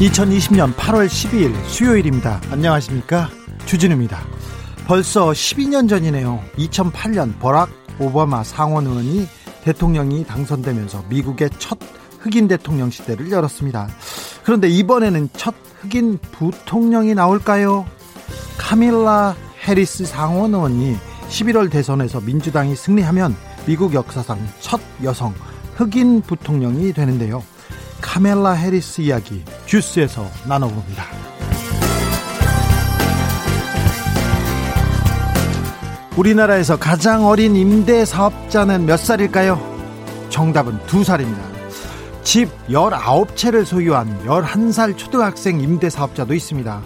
2020년 8월 12일 수요일입니다. 안녕하십니까? 주진우입니다. 벌써 12년 전이네요. 2008년 버락 오바마 상원 의원이 대통령이 당선되면서 미국의 첫 흑인 대통령 시대를 열었습니다. 그런데 이번에는 첫 흑인 부통령이 나올까요? 카밀라 해리스 상원 의원이 11월 대선에서 민주당이 승리하면 미국 역사상 첫 여성 흑인 부통령이 되는데요. 카멜라 해리스 이야기 주스에서 나눠봅니다. 우리나라에서 가장 어린 임대 사업자는 몇 살일까요? 정답은 두 살입니다. 집 19채를 소유한 11살 초등학생 임대 사업자도 있습니다.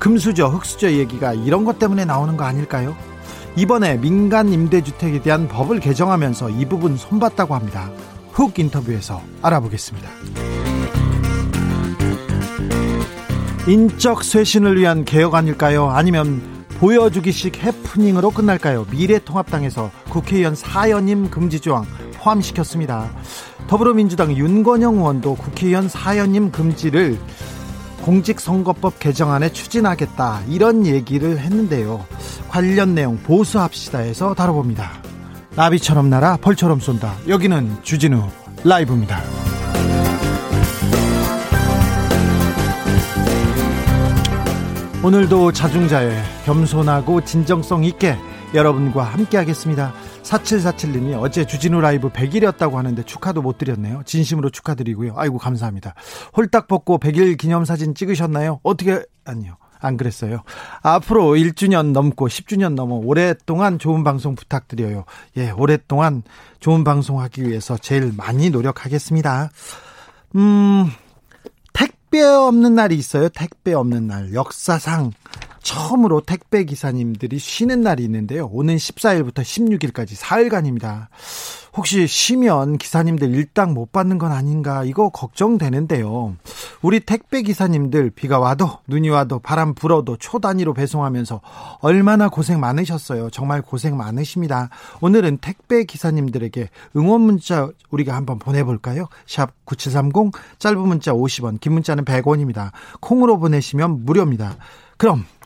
금수저, 흙수저 얘기가 이런 것 때문에 나오는 거 아닐까요? 이번에 민간 임대주택에 대한 법을 개정하면서 이 부분 손봤다고 합니다. 훅 인터뷰에서 알아보겠습니다. 인적 쇄신을 위한 개혁 아닐까요? 아니면 보여주기식 해프닝으로 끝날까요? 미래통합당에서 국회의원 사연임 금지 조항 포함시켰습니다. 더불어민주당 윤건영 의원도 국회의원 사연임 금지를 공직선거법 개정안에 추진하겠다 이런 얘기를 했는데요. 관련 내용 보수합시다에서 다뤄봅니다. 나비처럼 날아 벌처럼 쏜다. 여기는 주진우 라이브입니다. 오늘도 자중자애 겸손하고 진정성 있게 여러분과 함께 하겠습니다. 4747님이 어제 주진우 라이브 100일이었다고 하는데 축하도 못 드렸네요. 진심으로 축하드리고요. 아이고 감사합니다. 홀딱 벗고 100일 기념사진 찍으셨나요? 어떻게 아니요. 안 그랬어요. 앞으로 1주년 넘고 10주년 넘어 오랫동안 좋은 방송 부탁드려요. 예, 오랫동안 좋은 방송 하기 위해서 제일 많이 노력하겠습니다. 음, 택배 없는 날이 있어요. 택배 없는 날. 역사상 처음으로 택배 기사님들이 쉬는 날이 있는데요. 오는 14일부터 16일까지 4일간입니다. 혹시 쉬면 기사님들 일당 못 받는 건 아닌가 이거 걱정되는데요. 우리 택배 기사님들 비가 와도 눈이 와도 바람 불어도 초 단위로 배송하면서 얼마나 고생 많으셨어요. 정말 고생 많으십니다. 오늘은 택배 기사님들에게 응원 문자 우리가 한번 보내볼까요? 샵 9730 짧은 문자 50원 긴 문자는 100원입니다. 콩으로 보내시면 무료입니다. 그럼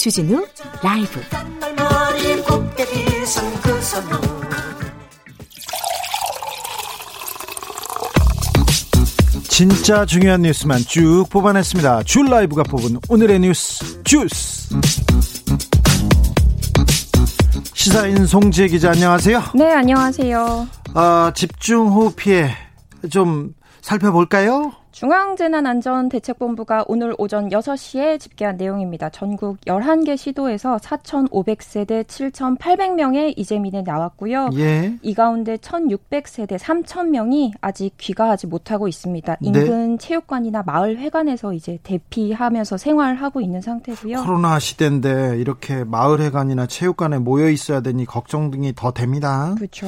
주진우 라이브 진짜 중요한 뉴스만 쭉 뽑아냈습니다. 줄 라이브가 뽑은 오늘의 뉴스 주스. 시사인 송지혜 기자 안녕하세요. 네, 안녕하세요. 아, 집중호우 피해 좀 살펴볼까요? 중앙재난안전대책본부가 오늘 오전 6시에 집계한 내용입니다. 전국 11개 시도에서 4,500세대 7,800명의 이재민이 나왔고요. 예. 이 가운데 1,600세대 3,000명이 아직 귀가하지 못하고 있습니다. 네. 인근 네. 체육관이나 마을 회관에서 이제 대피하면서 생활하고 있는 상태고요. 코로나 시대인데 이렇게 마을 회관이나 체육관에 모여 있어야 되니 걱정 등이 더 됩니다. 그렇죠.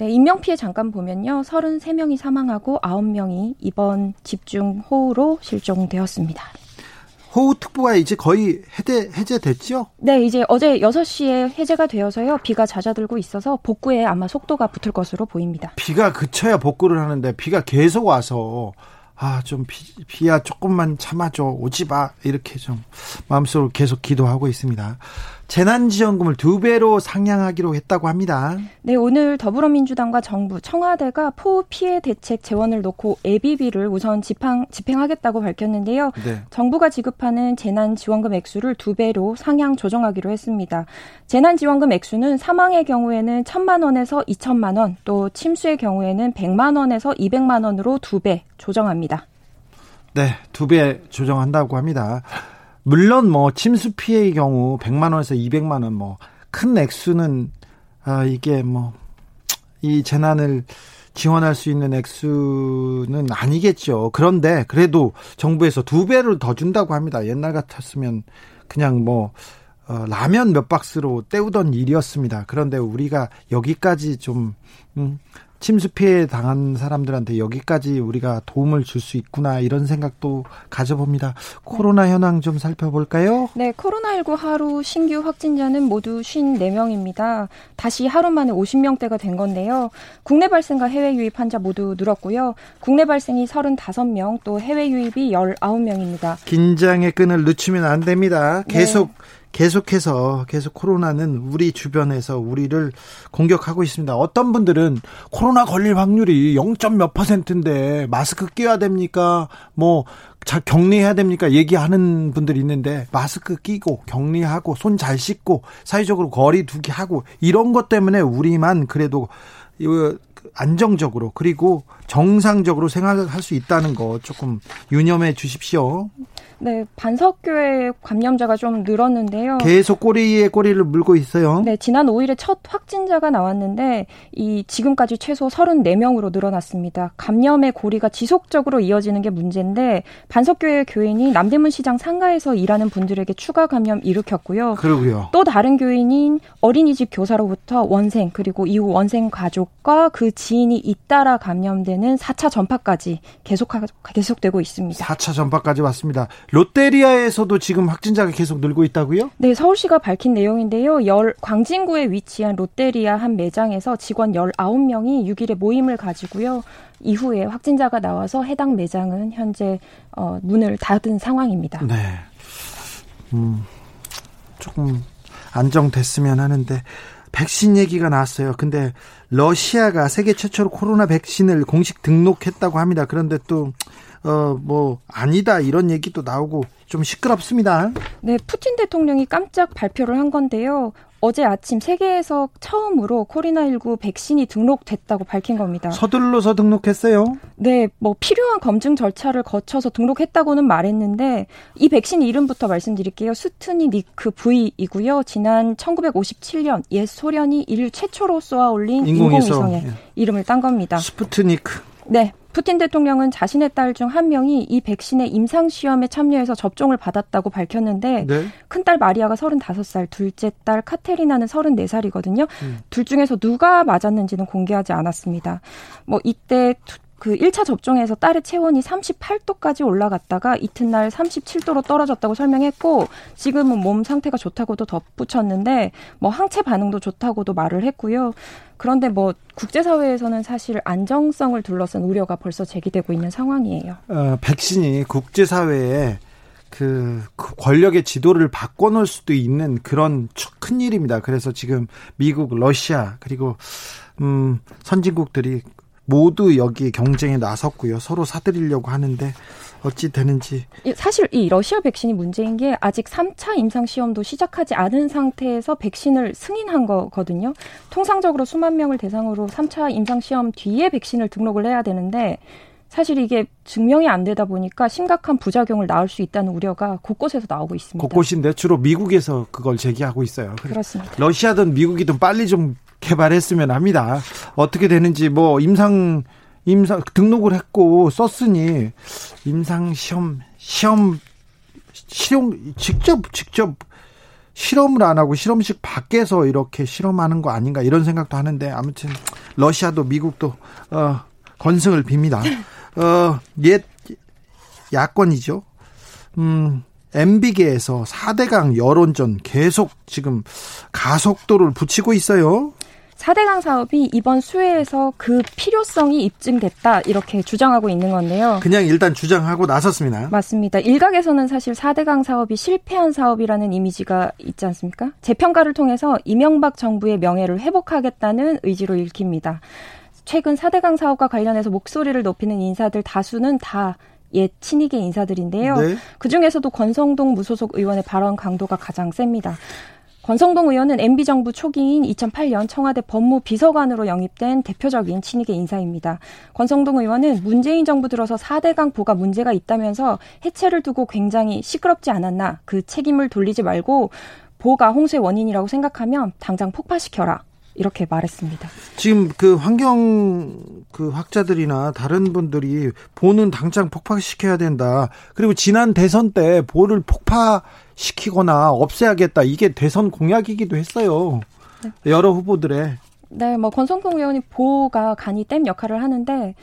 네, 인명 피해 잠깐 보면요. 33명이 사망하고 9명이 이번 집중 호우로 실종되었습니다. 호우 특보가 이제 거의 해제, 해제됐죠? 네, 이제 어제 6시에 해제가 되어서요. 비가 잦아들고 있어서 복구에 아마 속도가 붙을 것으로 보입니다. 비가 그쳐야 복구를 하는데 비가 계속 와서 아, 좀 비, 비야 조금만 참아줘. 오지 마. 이렇게 좀 마음속으로 계속 기도하고 있습니다. 재난지원금을 두 배로 상향하기로 했다고 합니다. 네, 오늘 더불어민주당과 정부, 청와대가 포 피해 대책 재원을 놓고 예비비를 우선 집행, 집행하겠다고 밝혔는데요. 네. 정부가 지급하는 재난지원금 액수를 두 배로 상향 조정하기로 했습니다. 재난지원금 액수는 사망의 경우에는 천만 원에서 이천만 원, 또 침수의 경우에는 백만 원에서 이백만 원으로 두 배 조정합니다. 네, 두 배 조정한다고 합니다. 물론 뭐 침수 피해의 경우 100만 원에서 200만 원 뭐 큰 액수는 아 이게 뭐 이 재난을 지원할 수 있는 액수는 아니겠죠. 그런데 그래도 정부에서 두 배를 더 준다고 합니다. 옛날 같았으면 그냥 뭐 어, 라면 몇 박스로 때우던 일이었습니다. 그런데 우리가 여기까지 좀 음, 침수 피해 당한 사람들한테 여기까지 우리가 도움을 줄 수 있구나 이런 생각도 가져봅니다. 코로나 현황 좀 살펴볼까요? 네, 코로나19 하루 신규 확진자는 모두 54명입니다. 다시 하루 만에 50명대가 된 건데요. 국내 발생과 해외 유입 환자 모두 늘었고요. 국내 발생이 35명, 또 해외 유입이 19명입니다. 긴장의 끈을 늦추면 안 됩니다. 계속 네. 계속해서 계속 코로나는 우리 주변에서 우리를 공격하고 있습니다. 어떤 분들은 코로나 걸릴 확률이 0. 몇 퍼센트인데 마스크 끼워야 됩니까? 뭐 격리해야 됩니까? 얘기하는 분들이 있는데 마스크 끼고 격리하고 손 잘 씻고 사회적으로 거리 두기 하고 이런 것 때문에 우리만 그래도 안정적으로 그리고 정상적으로 생활할 수 있다는 거 조금 유념해 주십시오. 네, 반석교회 감염자가 좀 늘었는데요. 계속 꼬리에 꼬리를 물고 있어요. 네, 지난 5일에 첫 확진자가 나왔는데 이 지금까지 최소 34명으로 늘어났습니다. 감염의 고리가 지속적으로 이어지는 게 문제인데 반석교회 교인이 남대문 시장 상가에서 일하는 분들에게 추가 감염 일으켰고요. 그러고요. 또 다른 교인인 어린이집 교사로부터 원생 그리고 이후 원생 가족과 그 지인이 잇따라 감염되는 4차 전파까지 계속 계속되고 있습니다. 4차 전파까지 왔습니다. 롯데리아에서도 지금 확진자가 계속 늘고 있다고요? 네, 서울시가 밝힌 내용인데요. 열, 광진구에 위치한 롯데리아 한 매장에서 직원 19명이 6일에 모임을 가지고요. 이후에 확진자가 나와서 해당 매장은 현재 어, 문을 닫은 상황입니다. 네. 음, 조금 안정됐으면 하는데 백신 얘기가 나왔어요. 근데 러시아가 세계 최초로 코로나 백신을 공식 등록했다고 합니다. 그런데 또 어, 뭐, 아니다, 이런 얘기도 나오고 좀 시끄럽습니다. 네, 푸틴 대통령이 깜짝 발표를 한 건데요. 어제 아침 세계에서 처음으로 코로나19 백신이 등록됐다고 밝힌 겁니다. 서둘러서 등록했어요? 네, 뭐 필요한 검증 절차를 거쳐서 등록했다고는 말했는데 이 백신 이름부터 말씀드릴게요. 스푸트니크 V이고요. 지난 1957년 옛 소련이 인류 최초로 쏘아 올린 인공위성. 에 예. 이름을 딴 겁니다. 스푸트니크. 네, 푸틴 대통령은 자신의 딸 중 한 명이 이 백신의 임상 시험에 참여해서 접종을 받았다고 밝혔는데 네. 큰딸 마리아가 35살, 둘째 딸 카테리나는 34살이거든요. 음. 둘 중에서 누가 맞았는지는 공개하지 않았습니다. 뭐 이때 그 1차 접종에서 딸의 체온이 38도까지 올라갔다가 이튿날 37도로 떨어졌다고 설명했고 지금은 몸 상태가 좋다고도 덧붙였는데 뭐 항체 반응도 좋다고도 말을 했고요. 그런데 뭐 국제사회에서는 사실 안정성을 둘러싼 우려가 벌써 제기되고 있는 상황이에요. 어, 백신이 국제사회에 그, 그 권력의 지도를 바꿔놓을 수도 있는 그런 큰 일입니다. 그래서 지금 미국, 러시아 그리고 음, 선진국들이 모두 여기 경쟁에 나섰고요. 서로 사들이려고 하는데 어찌 되는지. 사실 이 러시아 백신이 문제인 게 아직 3차 임상 시험도 시작하지 않은 상태에서 백신을 승인한 거거든요. 통상적으로 수만 명을 대상으로 3차 임상 시험 뒤에 백신을 등록을 해야 되는데 사실 이게 증명이 안 되다 보니까 심각한 부작용을 낳을 수 있다는 우려가 곳곳에서 나오고 있습니다. 곳곳인데 주로 미국에서 그걸 제기하고 있어요. 그렇습니다. 러시아든 미국이든 빨리 좀 개발했으면 합니다. 어떻게 되는지 뭐 임상 임상 등록을 했고 썼으니 임상 시험 시험 실험 직접 직접 실험을 안 하고 실험실 밖에서 이렇게 실험하는 거 아닌가 이런 생각도 하는데 아무튼 러시아도 미국도 어 건승을 빕니다. 어, 옛 야권이죠. 음, MB계에서 4대강 여론전 계속 지금 가속도를 붙이고 있어요. 4대강 사업이 이번 수해에서 그 필요성이 입증됐다 이렇게 주장하고 있는 건데요. 그냥 일단 주장하고 나섰습니다. 맞습니다. 일각에서는 사실 4대강 사업이 실패한 사업이라는 이미지가 있지 않습니까? 재평가를 통해서 이명박 정부의 명예를 회복하겠다는 의지로 읽힙니다. 최근 4대강 사업과 관련해서 목소리를 높이는 인사들 다수는 다옛 친이계 인사들인데요. 네. 그 중에서도 권성동 무소속 의원의 발언 강도가 가장 셉니다. 권성동 의원은 MB정부 초기인 2008년 청와대 법무비서관으로 영입된 대표적인 친이계 인사입니다. 권성동 의원은 문재인 정부 들어서 4대강 보가 문제가 있다면서 해체를 두고 굉장히 시끄럽지 않았나 그 책임을 돌리지 말고 보가 홍수의 원인이라고 생각하면 당장 폭파시켜라. 이렇게 말했습니다. 지금 그 환경 그 학자들이나 다른 분들이 보는 당장 폭파시켜야 된다. 그리고 지난 대선 때 보를 폭파시키거나 없애야겠다. 이게 대선 공약이기도 했어요. 네. 여러 후보들의. 네, 뭐 권성동 의원이 보가 간이 댐 역할을 하는데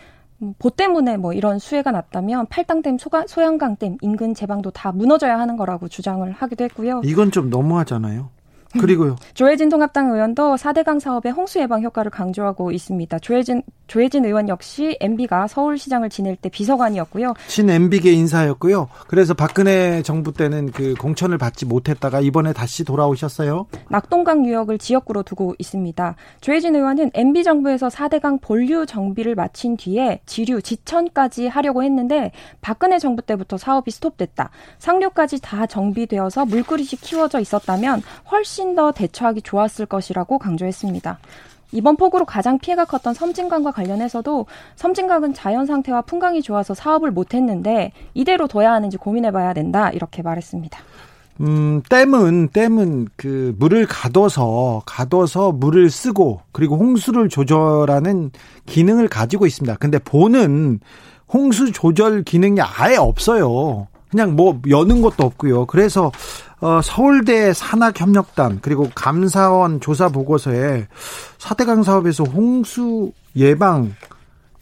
음, 보 때문에 뭐 이런 수해가 났다면 팔당댐, 소양강댐 인근 제방도 다 무너져야 하는 거라고 주장을 하기도 했고요. 이건 좀 너무하잖아요. 그리고요. 조혜진 통합당 의원도 4대강 사업의 홍수 예방 효과를 강조하고 있습니다. 조혜진 조혜진 의원 역시 MB가 서울시장을 지낼 때 비서관이었고요. 친 MB계 인사였고요. 그래서 박근혜 정부 때는 그 공천을 받지 못했다가 이번에 다시 돌아오셨어요. 낙동강 유역을 지역구로 두고 있습니다. 조혜진 의원은 MB 정부에서 4대강 본류 정비를 마친 뒤에 지류 지천까지 하려고 했는데 박근혜 정부 때부터 사업이 스톱됐다. 상류까지 다 정비되어서 물그릇이 키워져 있었다면 훨씬 더 대처하기 좋았을 것이라고 강조했습니다. 이번 폭우로 가장 피해가 컸던 섬진강과 관련해서도 섬진강은 자연 상태와 풍광이 좋아서 사업을 못했는데 이대로 둬야 하는지 고민해봐야 된다 이렇게 말했습니다. 음, 댐은 댐은 그 물을 가둬서 가둬서 물을 쓰고 그리고 홍수를 조절하는 기능을 가지고 있습니다. 근데 보는 홍수 조절 기능이 아예 없어요. 그냥 뭐 여는 것도 없고요. 그래서 어, 서울대 산학협력단 그리고 감사원 조사 보고서에 사대강 사업에서 홍수 예방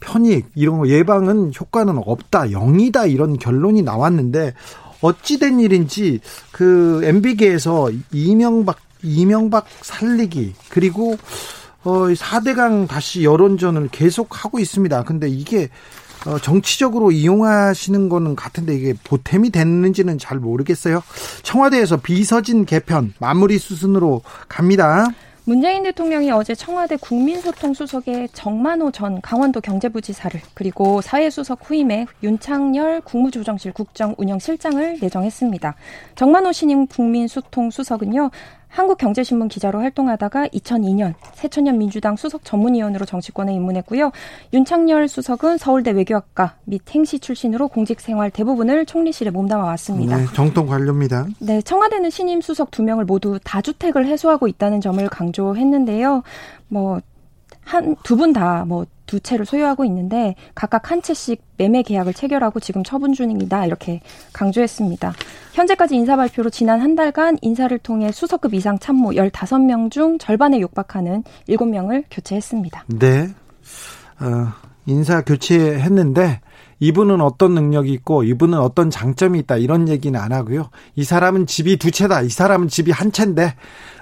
편익 이런 거 예방은 효과는 없다 영이다 이런 결론이 나왔는데 어찌된 일인지 그 MB계에서 이명박 이명박 살리기 그리고 어 4대강 다시 여론전을 계속 하고 있습니다. 근데 이게 어, 정치적으로 이용하시는 거는 같은데 이게 보탬이 됐는지는 잘 모르겠어요. 청와대에서 비서진 개편 마무리 수순으로 갑니다. 문재인 대통령이 어제 청와대 국민소통수석에 정만호 전 강원도 경제부지사를 그리고 사회수석 후임에 윤창열 국무조정실 국정운영실장을 내정했습니다. 정만호 신임 국민소통수석은요. 한국경제신문 기자로 활동하다가 2002년 새천년 민주당 수석 전문위원으로 정치권에 입문했고요. 윤창열 수석은 서울대 외교학과 및 행시 출신으로 공직 생활 대부분을 총리실에 몸담아 왔습니다. 네, 정통 관료입니다. 네, 청와대는 신임 수석 두 명을 모두 다주택을 해소하고 있다는 점을 강조했는데요. 뭐 한 두 분 다 뭐 두 채를 소유하고 있는데 각각 한 채씩 매매 계약을 체결하고 지금 처분 중이다 이렇게 강조했습니다. 현재까지 인사 발표로 지난 한 달간 인사를 통해 수석급 이상 참모 15명 중 절반에 육박하는 7명을 교체했습니다. 네. 어, 인사 교체했는데 이분은 어떤 능력이 있고 이분은 어떤 장점이 있다 이런 얘기는 안 하고요. 이 사람은 집이 두 채다. 이 사람은 집이 한 채인데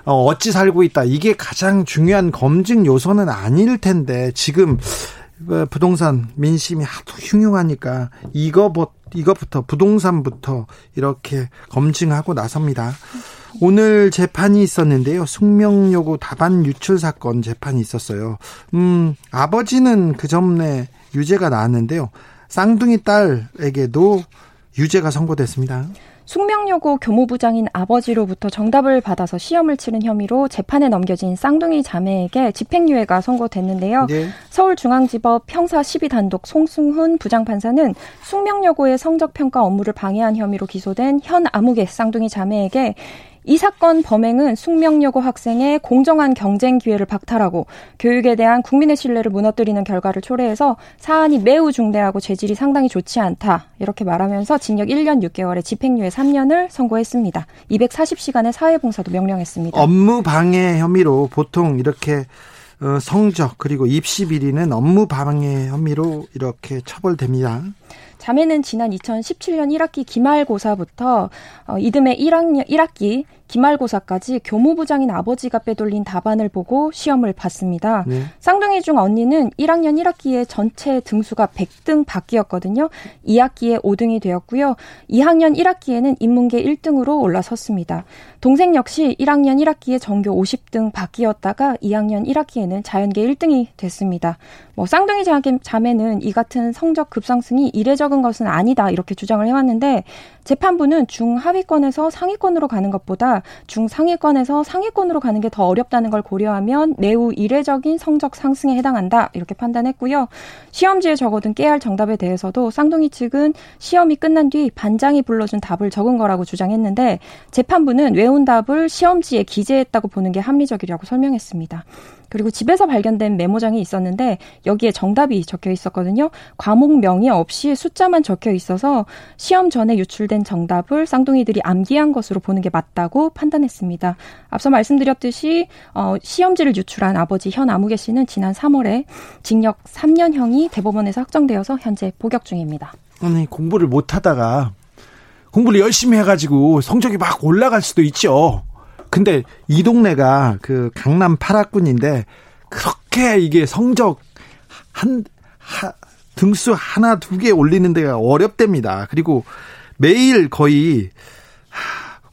어, 어찌 살고 있다. 이게 가장 중요한 검증 요소는 아닐 텐데 지금 그 부동산 민심이 하도 흉흉하니까 이거부터 부동산부터 이렇게 검증하고 나섭니다. 오늘 재판이 있었는데요. 숙명여고 다반 유출 사건 재판이 있었어요. 음, 아버지는 그 전에 유죄가 나왔는데요. 쌍둥이 딸에게도 유죄가 선고됐습니다. 숙명여고 교무부장인 아버지로부터 정답을 받아서 시험을 치른 혐의로 재판에 넘겨진 쌍둥이 자매에게 집행유예가 선고됐는데요. 네. 서울중앙지법 형사 12단독 송승훈 부장판사는 숙명여고의 성적평가 업무를 방해한 혐의로 기소된 현 아무개 쌍둥이 자매에게 이 사건 범행은 숙명여고 학생의 공정한 경쟁 기회를 박탈하고 교육에 대한 국민의 신뢰를 무너뜨리는 결과를 초래해서 사안이 매우 중대하고 재질이 상당히 좋지 않다. 이렇게 말하면서 징역 1년 6개월에 집행유예 3년을 선고했습니다. 240시간의 사회봉사도 명령했습니다. 업무 방해 혐의로 보통 이렇게 어, 성적 그리고 입시 비리는 업무 방해 혐의로 이렇게 처벌됩니다. 자매는 지난 2017년 1학기 기말고사부터 어, 이듬해 1학년 1학기 기말고사까지 교무부장인 아버지가 빼돌린 답안을 보고 시험을 봤습니다. 네. 쌍둥이 중 언니는 1학년 1학기에 전체 등수가 100등 밖이었거든요. 2학기에 5등이 되었고요. 2학년 1학기에는 인문계 1등으로 올라섰습니다. 동생 역시 1학년 1학기에 전교 50등 밖이었다가 2학년 1학기에는 자연계 1등이 됐습니다. 뭐 쌍둥이 자매는 이 같은 성적 급상승이 이례적인 것은 아니다 이렇게 주장을 해왔는데 재판부는 중하위권에서 상위권으로 가는 것보다 중상위권에서 상위권으로 가는 게 더 어렵다는 걸 고려하면 매우 이례적인 성적 상승에 해당한다 이렇게 판단했고요. 시험지에 적어둔 깨알 정답에 대해서도 쌍둥이 측은 시험이 끝난 뒤 반장이 불러준 답을 적은 거라고 주장했는데 재판부는 외운 답을 시험지에 기재했다고 보는 게 합리적이라고 설명했습니다. 그리고 집에서 발견된 메모장이 있었는데 여기에 정답이 적혀 있었거든요. 과목 명이 없이 숫자만 적혀 있어서 시험 전에 유출된 정답을 쌍둥이들이 암기한 것으로 보는 게 맞다고 판단했습니다. 앞서 말씀드렸듯이 어, 시험지를 유출한 아버지 현 아무개 씨는 지난 3월에 징역 3년형이 대법원에서 확정되어서 현재 복역 중입니다. 아니 공부를 못하다가 공부를 열심히 해가지고 성적이 막 올라갈 수도 있죠. 근데 이 동네가 그 강남 8학군인데 그렇게 이게 성적 한 하, 등수 하나 두 개 올리는 데가 어렵답니다. 그리고 매일 거의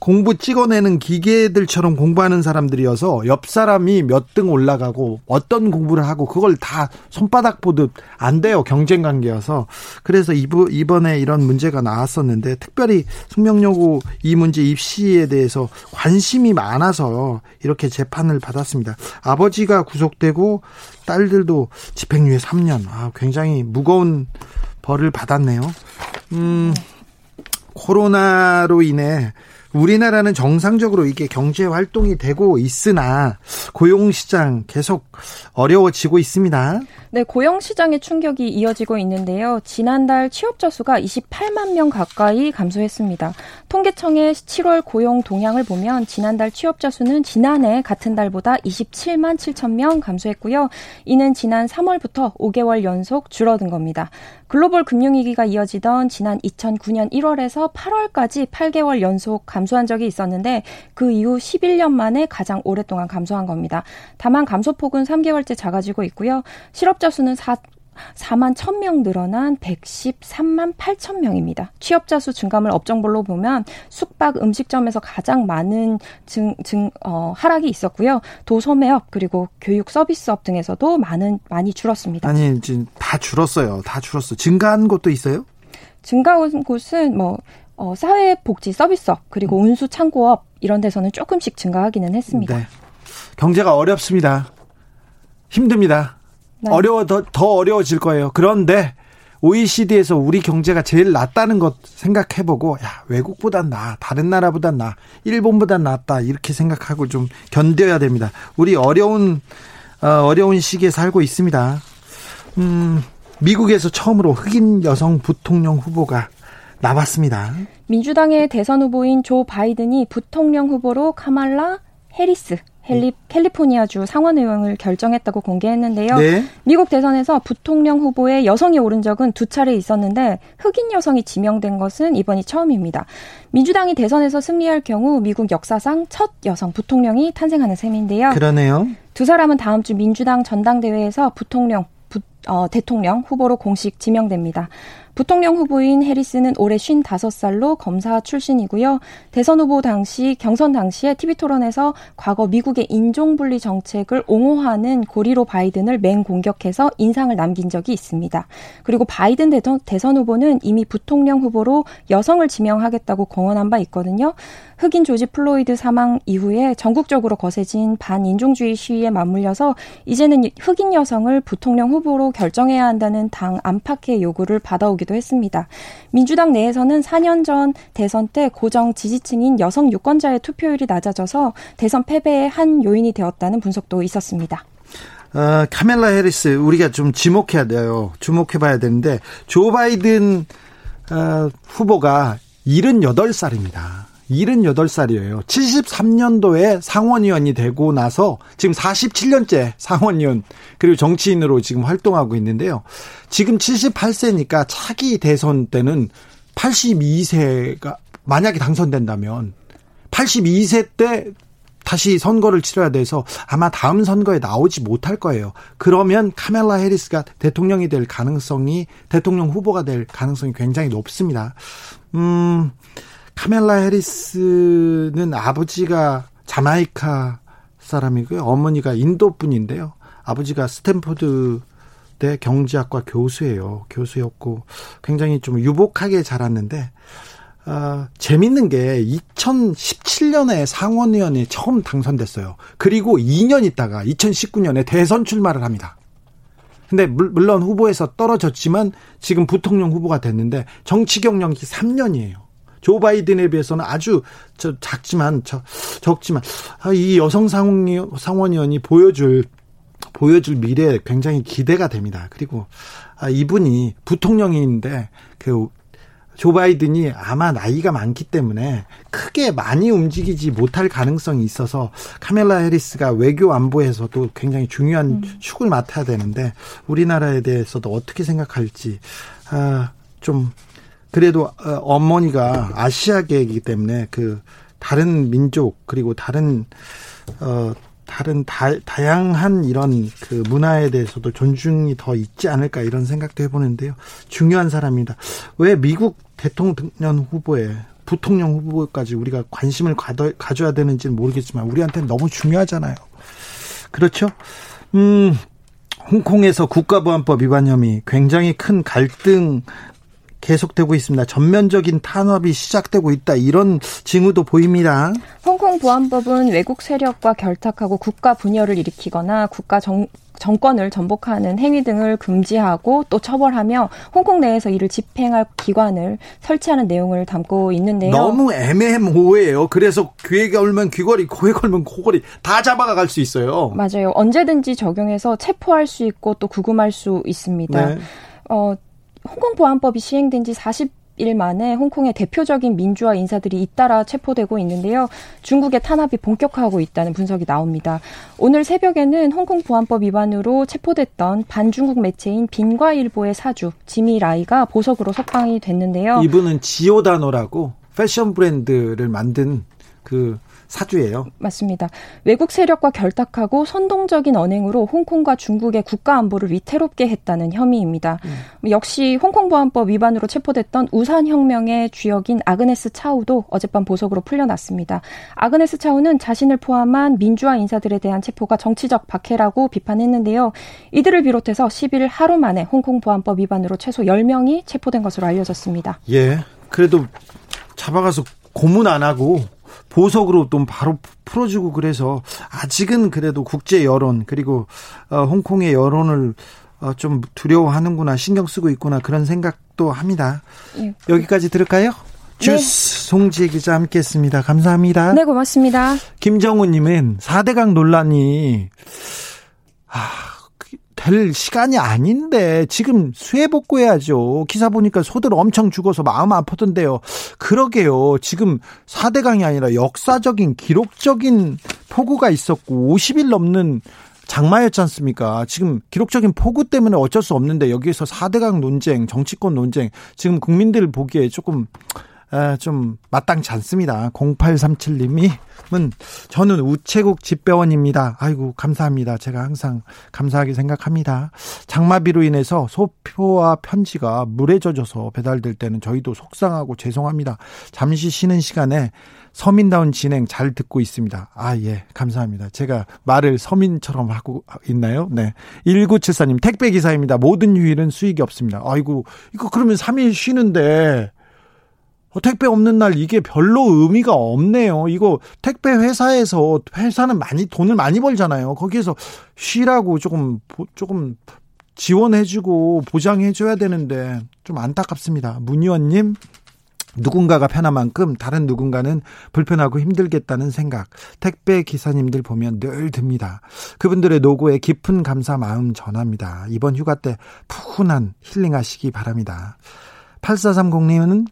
공부 찍어내는 기계들처럼 공부하는 사람들이어서 옆 사람이 몇 등 올라가고 어떤 공부를 하고 그걸 다 손바닥 보듯 안 돼요. 경쟁 관계여서. 그래서 이번에 이런 문제가 나왔었는데 특별히 숙명여고 이 문제 입시에 대해서 관심이 많아서 이렇게 재판을 받았습니다. 아버지가 구속되고 딸들도 집행유예 3년. 아, 굉장히 무거운 벌을 받았네요. 음, 코로나로 인해 우리나라는 정상적으로 이게 경제 활동이 되고 있으나 고용 시장 계속 어려워지고 있습니다. 네, 고용 시장의 충격이 이어지고 있는데요. 지난달 취업자 수가 28만 명 가까이 감소했습니다. 통계청의 7월 고용 동향을 보면 지난달 취업자 수는 지난해 같은 달보다 27만 7천 명 감소했고요. 이는 지난 3월부터 5개월 연속 줄어든 겁니다. 글로벌 금융위기가 이어지던 지난 2009년 1월에서 8월까지 8개월 연속 감 소한 적이 있었는데 그 이후 11년 만에 가장 오랫동안 감소한 겁니다. 다만 감소폭은 3개월째 작아지고 있고요. 실업자 수는 4, 4만 1000명 늘어난 113만 8천 명입니다. 취업자 수 증감을 업종별로 보면 숙박 음식점에서 가장 많은 증, 증, 어, 하락이 있었고요. 도소매업 그리고 교육 서비스업 등에서도 많은, 많이 줄었습니다. 아니, 지금 다 줄었어요. 다 줄었어. 증가한 곳도 있어요? 증가한 곳은 뭐, 어, 사회복지 서비스업 그리고 음. 운수 창고업 이런 데서는 조금씩 증가하기는 했습니다. 네. 경제가 어렵습니다. 힘듭니다. 네. 어려워 더, 더 어려워질 거예요. 그런데 OECD에서 우리 경제가 제일 낫다는 것 생각해보고 야 외국보단 나 다른 나라보단 나 일본보단 낫다 이렇게 생각하고 좀 견뎌야 됩니다. 우리 어려운 어, 어려운 시기에 살고 있습니다. 음, 미국에서 처음으로 흑인 여성 부통령 후보가 나왔습니다. 민주당의 대선 후보인 조 바이든이 부통령 후보로 카말라 해리스 캘리, 캘리포니아주 상원의원을 결정했다고 공개했는데요. 네. 미국 대선에서 부통령 후보에 여성이 오른 적은 두 차례 있었는데 흑인 여성이 지명된 것은 이번이 처음입니다. 민주당이 대선에서 승리할 경우 미국 역사상 첫 여성 부통령이 탄생하는 셈인데요. 그러네요. 두 사람은 다음 주 민주당 전당대회에서 부통령 부, 어, 대통령 후보로 공식 지명됩니다. 부통령 후보인 해리스는 올해 55살로 검사 출신이고요. 대선 후보 당시 경선 당시에 TV 토론에서 과거 미국의 인종 분리 정책을 옹호하는 고리로 바이든을 맹공격해서 인상을 남긴 적이 있습니다. 그리고 바이든 대선, 대선 후보는 이미 부통령 후보로 여성을 지명하겠다고 공언한 바 있거든요. 흑인 조지 플로이드 사망 이후에 전국적으로 거세진 반인종주의 시위에 맞물려서 이제는 흑인 여성을 부통령 후보로 결정해야 한다는 당 안팎의 요구를 받아오 기도 했습니다. 민주당 내에서는 4년 전 대선 때 고정 지지층인 여성 유권자의 투표율이 낮아져서 대선 패배의 한 요인이 되었다는 분석도 있었습니다. 어, 카멜라 해리스 우리가 좀 지목해야 돼요. 주목해봐야 되는데 조 바이든 어, 후보가 78살입니다. 78살이에요. 73년도에 상원의원이 되고 나서 지금 47년째 상원의원 그리고 정치인으로 지금 활동하고 있는데요. 지금 78세니까 차기 대선 때는 82세가 만약에 당선된다면 82세 때 다시 선거를 치러야 돼서 아마 다음 선거에 나오지 못할 거예요. 그러면 카멜라 해리스가 대통령이 될 가능성이 대통령 후보가 될 가능성이 굉장히 높습니다. 음, 카멜라 해리스는 아버지가 자마이카 사람이고요. 어머니가 인도 분인데요. 아버지가 스탠포드 대 경제학과 교수예요. 교수였고 굉장히 좀 유복하게 자랐는데 어, 재밌는 게 2017년에 상원의원이 처음 당선됐어요. 그리고 2년 있다가 2019년에 대선 출마를 합니다. 근데 물론 후보에서 떨어졌지만 지금 부통령 후보가 됐는데 정치 경력이 3년이에요. 조 바이든에 비해서는 아주 저 작지만 저 적지만 아, 이 여성 상원의원이 보여줄 보여줄 미래 굉장히 기대가 됩니다. 그리고 아, 이분이 부통령인데 그 조 바이든이 아마 나이가 많기 때문에 크게 많이 움직이지 못할 가능성이 있어서 카멜라 해리스가 외교 안보에서도 굉장히 중요한 음. 축을 맡아야 되는데 우리나라에 대해서도 어떻게 생각할지 아, 좀 그래도 어, 어머니가 아시아계이기 때문에 그 다른 민족 그리고 다른 어 다른 다, 다양한 이런 그 문화에 대해서도 존중이 더 있지 않을까 이런 생각도 해보는데요. 중요한 사람입니다. 왜 미국 대통령 후보에 부통령 후보까지 우리가 관심을 가져, 가져야 되는지는 모르겠지만 우리한테는 너무 중요하잖아요. 그렇죠? 음, 홍콩에서 국가보안법 위반 혐의 굉장히 큰 갈등 계속되고 있습니다. 전면적인 탄압이 시작되고 있다. 이런 징후도 보입니다. 홍콩 보안법은 외국 세력과 결탁하고 국가 분열을 일으키거나 국가 정, 정권을 전복하는 행위 등을 금지하고 또 처벌하며 홍콩 내에서 이를 집행할 기관을 설치하는 내용을 담고 있는데요. 너무 애매모호해요. 그래서 귀에 걸면 귀걸이, 코에 걸면 코걸이 다 잡아가 갈수 있어요. 맞아요. 언제든지 적용해서 체포할 수 있고 또 구금할 수 있습니다. 네. 어, 홍콩 보안법이 시행된 지 40 일 만에 홍콩의 대표적인 민주화 인사들이 잇따라 체포되고 있는데요. 중국의 탄압이 본격화하고 있다는 분석이 나옵니다. 오늘 새벽에는 홍콩 보안법 위반으로 체포됐던 반중국 매체인 빈과일보의 사주 지미 라이가 보석으로 석방이 됐는데요. 이분은 지오다노라고 패션 브랜드를 만든 그 사주예요. 맞습니다. 외국 세력과 결탁하고 선동적인 언행으로 홍콩과 중국의 국가 안보를 위태롭게 했다는 혐의입니다. 음. 역시 홍콩 보안법 위반으로 체포됐던 우산 혁명의 주역인 아그네스 차우도 어젯밤 보석으로 풀려났습니다. 아그네스 차우는 자신을 포함한 민주화 인사들에 대한 체포가 정치적 박해라고 비판했는데요. 이들을 비롯해서 10일 하루 만에 홍콩 보안법 위반으로 최소 10명이 체포된 것으로 알려졌습니다. 예. 그래도 잡아가서 고문 안 하고 보석으로 또 바로 풀어주고 그래서 아직은 그래도 국제 여론 그리고 어, 홍콩의 여론을 어, 좀 두려워하는구나 신경 쓰고 있구나 그런 생각도 합니다. 예. 여기까지 들을까요? 네. 주스 송지혜 기자 함께했습니다. 감사합니다. 네 고맙습니다. 김정우님은 4대강 논란이 아, 될 시간이 아닌데 지금 수해 복구해야죠. 기사 보니까 소들 엄청 죽어서 마음 아프던데요. 그러게요. 지금 4대강이 아니라 역사적인 기록적인 폭우가 있었고 50일 넘는 장마였지 않습니까? 지금 기록적인 폭우 때문에 어쩔 수 없는데 여기에서 4대강 논쟁, 정치권 논쟁 지금 국민들 보기에 조금 좀 마땅치 않습니다. 0837님이 저는 우체국 집배원입니다. 아이고 감사합니다. 제가 항상 감사하게 생각합니다. 장마비로 인해서 소표와 편지가 물에 젖어서 배달될 때는 저희도 속상하고 죄송합니다. 잠시 쉬는 시간에 서민다운 진행 잘 듣고 있습니다. 아, 예. 감사합니다. 제가 말을 서민처럼 하고 있나요? 네. 1974님, 택배기사입니다. 모든 휴일은 수익이 없습니다. 아이고, 이거 그러면 3일 쉬는데, 어, 택배 없는 날 이게 별로 의미가 없네요. 이거 택배 회사에서 회사는 많이 돈을 많이 벌잖아요. 거기에서 쉬라고 조금 조금 지원해주고 보장해줘야 되는데 좀 안타깝습니다. 문의원님 누군가가 편한 만큼 다른 누군가는 불편하고 힘들겠다는 생각 택배 기사님들 보면 늘 듭니다. 그분들의 노고에 깊은 감사 마음 전합니다. 이번 휴가 때 푸근한 힐링하시기 바랍니다. 8430님은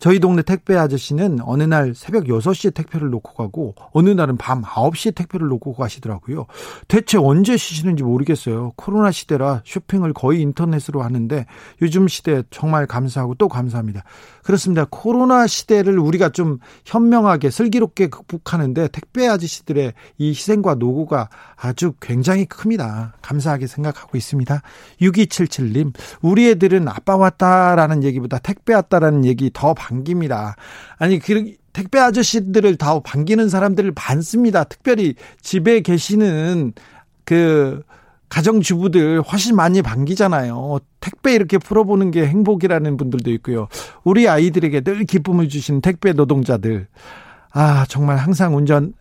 저희 동네 택배 아저씨는 어느 날 새벽 6시에 택배를 놓고 가고 어느 날은 밤 9시에 택배를 놓고 가시더라고요. 대체 언제 쉬시는지 모르겠어요. 코로나 시대라 쇼핑을 거의 인터넷으로 하는데 요즘 시대 정말 감사하고 또 감사합니다. 그렇습니다. 코로나 시대를 우리가 좀 현명하게 슬기롭게 극복하는데 택배 아저씨들의 이 희생과 노고가 아주 굉장히 큽니다. 감사하게 생각하고 있습니다. 6277님, 우리 애들은 아빠 왔다라는 얘기보다 택배 왔다라는 얘기 더 반깁니다. 아니, 그, 택배 아저씨들을 다 반기는 사람들을 많습니다. 특별히 집에 계시는 그 가정주부들 훨씬 많이 반기잖아요. 택배 이렇게 풀어보는 게 행복이라는 분들도 있고요. 우리 아이들에게 늘 기쁨을 주시는 택배 노동자들. 아, 정말 항상 운전,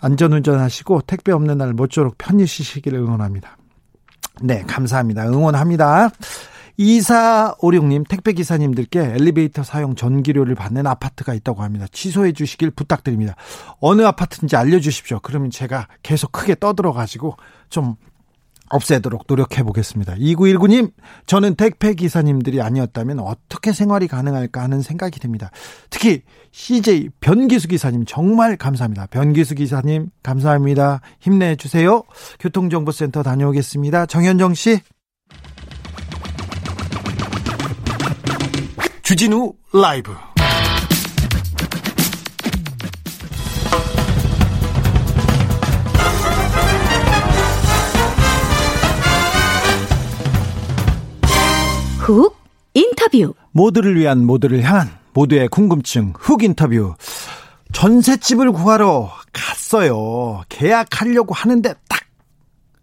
안전운전 하시고 택배 없는 날 모쪼록 편히 쉬시기를 응원합니다. 네, 감사합니다. 응원합니다. 2456님 택배기사님들께 엘리베이터 사용 전기료를 받는 아파트가 있다고 합니다. 취소해 주시길 부탁드립니다. 어느 아파트인지 알려주십시오. 그러면 제가 계속 크게 떠들어가지고 좀 없애도록 노력해 보겠습니다. 2919님, 저는 택배 기사님들이 아니었다면 어떻게 생활이 가능할까 하는 생각이 듭니다. 특히 CJ 변기수 기사님 정말 감사합니다. 변기수 기사님 감사합니다. 힘내 주세요. 교통정보센터 다녀오겠습니다. 정현정 씨. 주진우 라이브 훅 인터뷰 모두를 위한 모두를 향한 모두의 궁금증 훅 인터뷰 전셋집을 구하러 갔어요 계약하려고 하는데 딱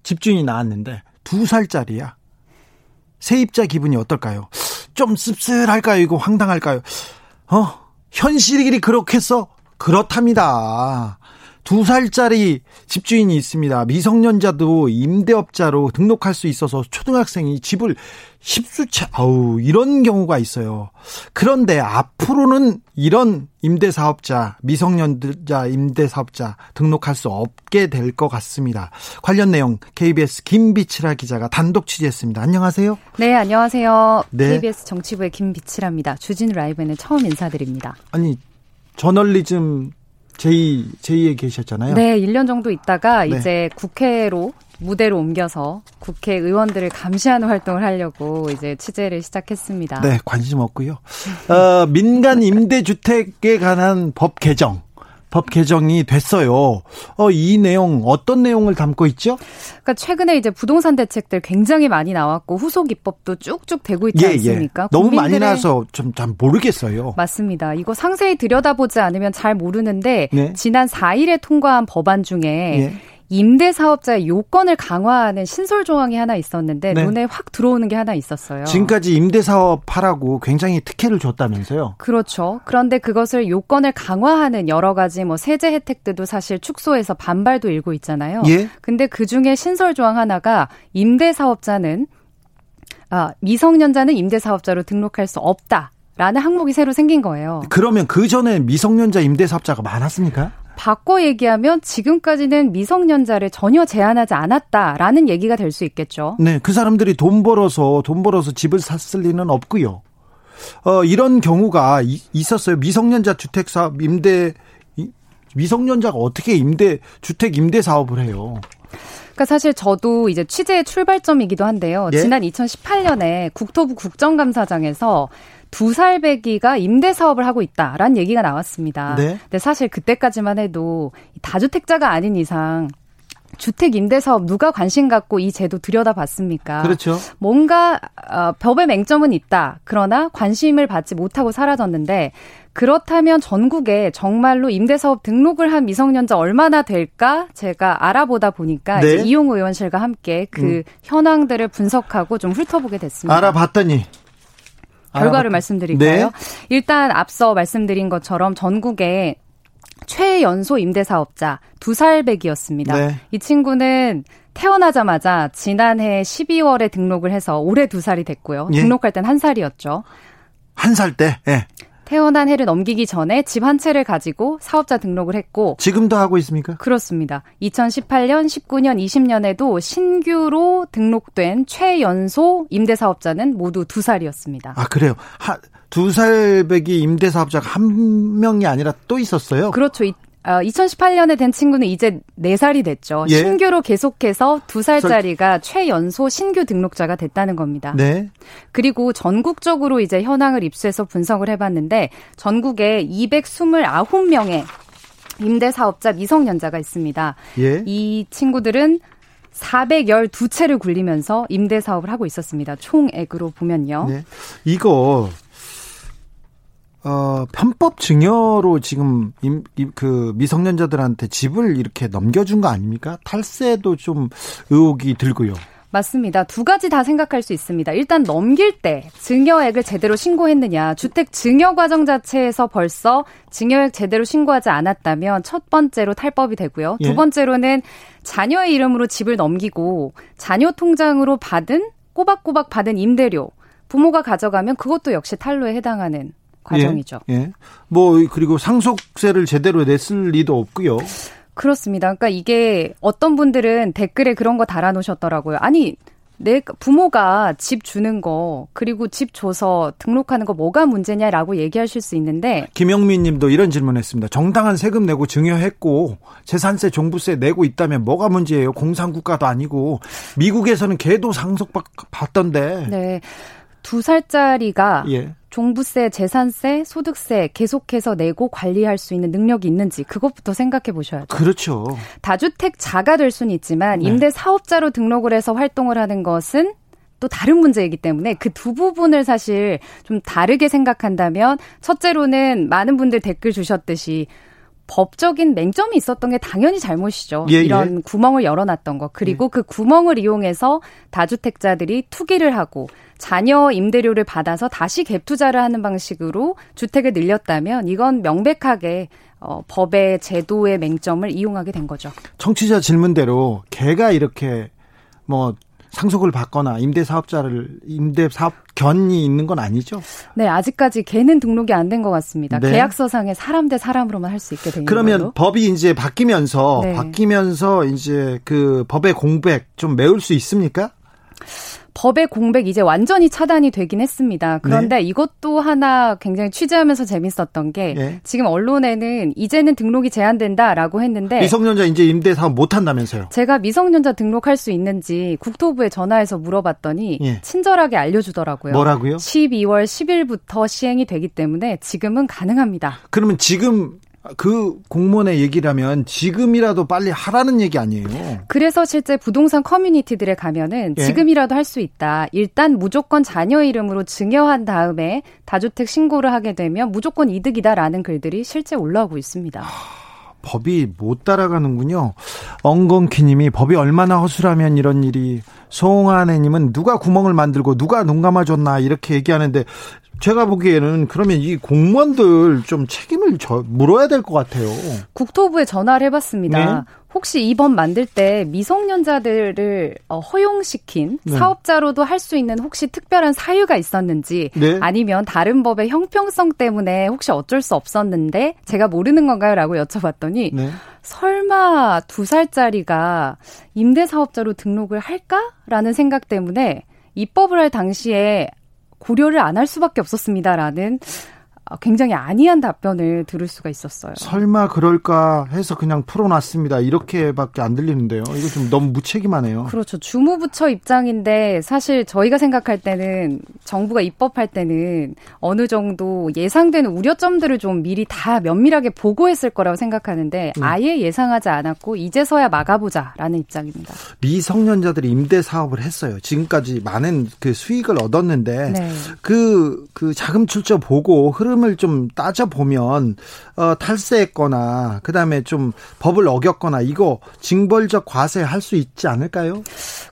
집주인이 나왔는데 두 살짜리야 세입자 기분이 어떨까요 좀 씁쓸할까요? 이거 황당할까요? 어? 현실이 그렇겠어? 그렇답니다. 두 살짜리 집주인이 있습니다. 미성년자도 임대업자로 등록할 수 있어서 초등학생이 집을 십수채, 아우, 이런 경우가 있어요. 그런데 앞으로는 이런 임대 사업자, 미성년자 임대 사업자 등록할 수 없게 될 것 같습니다. 관련 내용 KBS 김비치라 기자가 단독 취재했습니다. 안녕하세요. 네, 안녕하세요. 네. KBS 정치부의 김비치라입니다. 주진 라이브에는 처음 인사드립니다. 아니, 저널리즘 제2, 제2에 계셨잖아요. 네, 1년 정도 있다가 네. 이제 국회로 무대로 옮겨서 국회 의원들을 감시하는 활동을 하려고 이제 취재를 시작했습니다. 네, 관심 없고요. 어, 민간 임대주택에 관한 법 개정. 법 개정이 됐어요. 어, 이 내용 어떤 내용을 담고 있죠? 그러니까 최근에 이제 부동산 대책들 굉장히 많이 나왔고 후속 입법도 쭉쭉 되고 있지 예, 예. 않습니까? 예. 너무 많이 나와서 좀 잘 모르겠어요. 맞습니다. 이거 상세히 들여다보지 않으면 잘 모르는데 네. 지난 4일에 통과한 법안 중에 예. 임대 사업자의 요건을 강화하는 신설 조항이 하나 있었는데 네. 눈에 확 들어오는 게 하나 있었어요. 지금까지 임대 사업 하라고 굉장히 특혜를 줬다면서요? 그렇죠. 그런데 그것을 요건을 강화하는 여러 가지 뭐 세제 혜택들도 사실 축소해서 반발도 일고 있잖아요. 예. 근데 그 중에 신설 조항 하나가 임대 사업자는 아, 미성년자는 임대 사업자로 등록할 수 없다. 라는 항목이 새로 생긴 거예요. 그러면 그 전에 미성년자 임대 사업자가 많았습니까? 바꿔 얘기하면 지금까지는 미성년자를 전혀 제한하지 않았다라는 얘기가 될 수 있겠죠. 네, 그 사람들이 돈 벌어서 돈 벌어서 집을 샀을 리는 없고요. 어, 이런 경우가 이, 있었어요. 미성년자 주택 사업 임대 미성년자가 어떻게 임대 주택 임대 사업을 해요? 그러니까 사실 저도 이제 취재의 출발점이기도 한데요. 예? 지난 2018년에 국토부 국정감사장에서 두살 배기가 임대 사업을 하고 있다라는 얘기가 나왔습니다. 네. 근데 사실 그때까지만 해도 다주택자가 아닌 이상 주택 임대 사업 누가 관심 갖고 이 제도 들여다봤습니까? 그렇죠. 뭔가 어, 법의 맹점은 있다. 그러나 관심을 받지 못하고 사라졌는데 그렇다면 전국에 정말로 임대 사업 등록을 한 미성년자 얼마나 될까 제가 알아보다 보니까 네. 이용 의원실과 함께 그 음. 현황들을 분석하고 좀 훑어보게 됐습니다. 알아봤더니 결과를 말씀드릴까요? 네. 일단 앞서 말씀드린 것처럼 전국에 최연소 임대사업자 두 살배기였습니다. 네. 이 친구는 태어나자마자 지난해 12월에 등록을 해서 올해 두 살이 됐고요. 예. 등록할 땐 한 살이었죠. 한 살 때? 예. 태어난 해를 넘기기 전에 집 한 채를 가지고 사업자 등록을 했고 지금도 하고 있습니까? 그렇습니다. 2018년, 19년, 20년에도 신규로 등록된 최연소 임대 사업자는 모두 두 살이었습니다. 아 그래요? 하, 두 살 배기 임대 사업자가 한 명이 아니라 또 있었어요? 그렇죠. 2018년에 어, 된 친구는 이제 4살이 됐죠. 예. 신규로 계속해서 2살짜리가 최연소 신규 등록자가 됐다는 겁니다. 네. 그리고 전국적으로 이제 현황을 입수해서 분석을 해봤는데 전국에 229명의 임대사업자 미성년자가 있습니다. 예. 이 친구들은 412채를 굴리면서 임대 사업을 하고 있었습니다. 총액으로 보면요. 네. 이거 어, 편법 증여로 지금 임, 그 미성년자들한테 집을 이렇게 넘겨준 거 아닙니까? 탈세도 좀 의혹이 들고요. 맞습니다. 두 가지 다 생각할 수 있습니다. 일단 넘길 때 증여액을 제대로 신고했느냐. 주택 증여 과정 자체에서 벌써 증여액 제대로 신고하지 않았다면 첫 번째로 탈법이 되고요. 예. 두 번째로는 자녀의 이름으로 집을 넘기고 자녀 통장으로 받은 꼬박꼬박 받은 임대료 부모가 가져가면 그것도 역시 탈로에 해당하는 과정이죠. 예, 예. 뭐 그리고 상속세를 제대로 냈을 리도 없고요. 그렇습니다. 그러니까 이게 어떤 분들은 댓글에 그런 거 달아놓으셨더라고요. 아니 내 부모가 집 주는 거 그리고 집 줘서 등록하는 거 뭐가 문제냐라고 얘기하실 수 있는데 김영민 님도 이런 질문했습니다. 정당한 세금 내고 증여했고 재산세 종부세 내고 있다면 뭐가 문제예요? 공산국가도 아니고 미국에서는 개도 상속 받던데. 네. 두 살짜리가 예. 종부세, 재산세, 소득세 계속해서 내고 관리할 수 있는 능력이 있는지 그것부터 생각해 보셔야죠. 그렇죠. 다주택자가 될 수는 있지만 네. 임대 사업자로 등록을 해서 활동을 하는 것은 또 다른 문제이기 때문에 그 두 부분을 사실 좀 다르게 생각한다면 첫째로는 많은 분들 댓글 주셨듯이 법적인 맹점이 있었던 게 당연히 잘못이죠. 예, 이런 예. 구멍을 열어놨던 거. 그리고 예. 그 구멍을 이용해서 다주택자들이 투기를 하고 자녀 임대료를 받아서 다시 갭 투자를 하는 방식으로 주택을 늘렸다면 이건 명백하게 어, 법의 제도의 맹점을 이용하게 된 거죠. 청취자 질문대로 개가 이렇게 뭐 상속을 받거나 임대 사업자를 임대 사업 견이 있는 건 아니죠? 네, 아직까지 개는 등록이 안 된 것 같습니다. 네. 계약서상에 사람 대 사람으로만 할 수 있게 되 그러면 걸로. 법이 이제 바뀌면서 네. 바뀌면서 이제 그 법의 공백 좀 메울 수 있습니까? 법의 공백 이제 완전히 차단이 되긴 했습니다. 그런데 네. 이것도 하나 굉장히 취재하면서 재밌었던 게 네. 지금 언론에는 이제는 등록이 제한된다라고 했는데 미성년자 이제 임대 사업 못 한다면서요. 제가 미성년자 등록할 수 있는지 국토부에 전화해서 물어봤더니 네. 친절하게 알려주더라고요. 뭐라고요? 12월 10일부터 시행이 되기 때문에 지금은 가능합니다. 그러면 지금 그 공무원의 얘기라면 지금이라도 빨리 하라는 얘기 아니에요. 그래서 실제 부동산 커뮤니티들에 가면은 예? 지금이라도 할 수 있다. 일단 무조건 자녀 이름으로 증여한 다음에 다주택 신고를 하게 되면 무조건 이득이다라는 글들이 실제 올라오고 있습니다. 하, 법이 못 따라가는군요. 엉겅키님이 법이 얼마나 허술하면 이런 일이 송하네님은 누가 구멍을 만들고 누가 눈 감아줬나 이렇게 얘기하는데 제가 보기에는 그러면 이 공무원들 좀 책임을 저 물어야 될 것 같아요. 국토부에 전화를 해봤습니다. 네? 혹시 이번 만들 때 미성년자들을 어, 허용시킨 네. 사업자로도 할 수 있는 혹시 특별한 사유가 있었는지 네? 아니면 다른 법의 형평성 때문에 혹시 어쩔 수 없었는데 제가 모르는 건가요?라고 여쭤봤더니 네. 설마 두 살짜리가 임대사업자로 등록을 할까 라는 생각 때문에 입법을 할 당시에 고려를 안 할 수밖에 없었습니다라는 어, 굉장히 안이한 답변을 들을 수가 있었어요. 설마 그럴까 해서 그냥 풀어놨습니다. 이렇게밖에 안 들리는데요. 이거 좀 너무 무책임하네요. 그렇죠. 주무부처 입장인데 사실 저희가 생각할 때는 정부가 입법할 때는 어느 정도 예상되는 우려점들을 좀 미리 다 면밀하게 보고했을 거라고 생각하는데 네. 아예 예상하지 않았고 이제서야 막아보자라는 입장입니다. 미성년자들이 임대 사업을 했어요. 지금까지 많은 그 수익을 얻었는데 네. 그, 그 자금 출처 보고 흐름 흐름을 좀 따져 보면 어, 탈세했거나 그다음에 좀 법을 어겼거나 이거 징벌적 과세 할 수 있지 않을까요?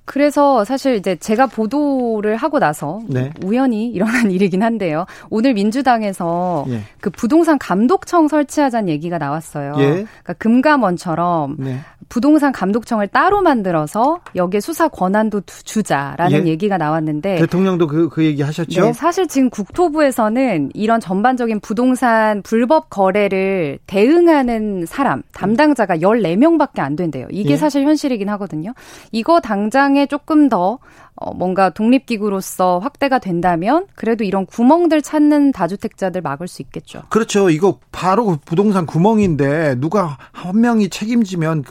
그래서 사실 이제 제가 보도를 하고 나서 네. 우연히 일어난 일이긴 한데요. 오늘 민주당에서 예. 그 부동산 감독청 설치하자는 얘기가 나왔어요. 예. 그러니까 금감원처럼 네. 부동산 감독청을 따로 만들어서 여기에 수사 권한도 주자라는 예. 얘기가 나왔는데 대통령도 그, 그 얘기 하셨죠? 네, 사실 지금 국토부에서는 이런 전반 적인 부동산 불법 거래를 대응하는 사람, 담당자가 14명밖에 안 된대요. 이게 예. 사실 현실이긴 하거든요. 이거 당장에 조금 더 어, 뭔가 독립기구로서 확대가 된다면 그래도 이런 구멍들 찾는 다주택자들 막을 수 있겠죠. 그렇죠. 이거 바로 부동산 구멍인데 누가 한 명이 책임지면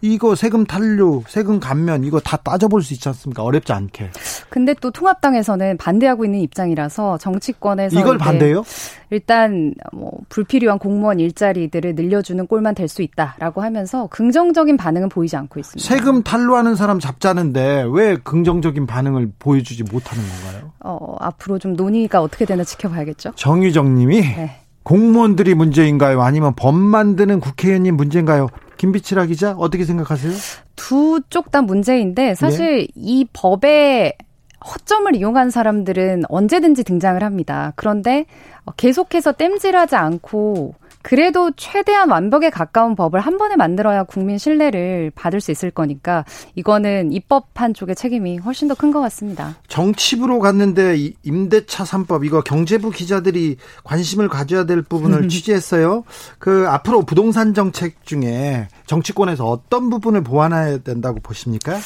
이거 세금 탄류, 세금 감면 이거 다 따져볼 수 있지 않습니까? 어렵지 않게. 근데 또 통합당에서는 반대하고 있는 입장이라서 정치권에서 이걸 반대요? 일단 뭐 불필요한 공무원 일자리들을 늘려주는 꼴만 될 수 있다라고 하면서 긍정적인 반응은 보이지 않고 있습니다. 세금 탄루하는 사람 잡자는데 왜 긍정적인 반응을 보여주지 못하는 건가요? 어, 앞으로 좀 논의가 어떻게 되나 지켜봐야겠죠. 정유정님이 네. 공무원들이 문제인가요? 아니면 법 만드는 국회의원님 문제인가요? 김비치라 기자 어떻게 생각하세요? 두 쪽 다 문제인데 사실 예. 이 법의 허점을 이용한 사람들은 언제든지 등장을 합니다. 그런데 계속해서 땜질하지 않고 그래도 최대한 완벽에 가까운 법을 한 번에 만들어야 국민 신뢰를 받을 수 있을 거니까 이거는 입법한 쪽의 책임이 훨씬 더 큰 것 같습니다. 정치부로 갔는데 임대차 3법 이거 경제부 기자들이 관심을 가져야 될 부분을 취재했어요. 그 앞으로 부동산 정책 중에 정치권에서 어떤 부분을 보완해야 된다고 보십니까?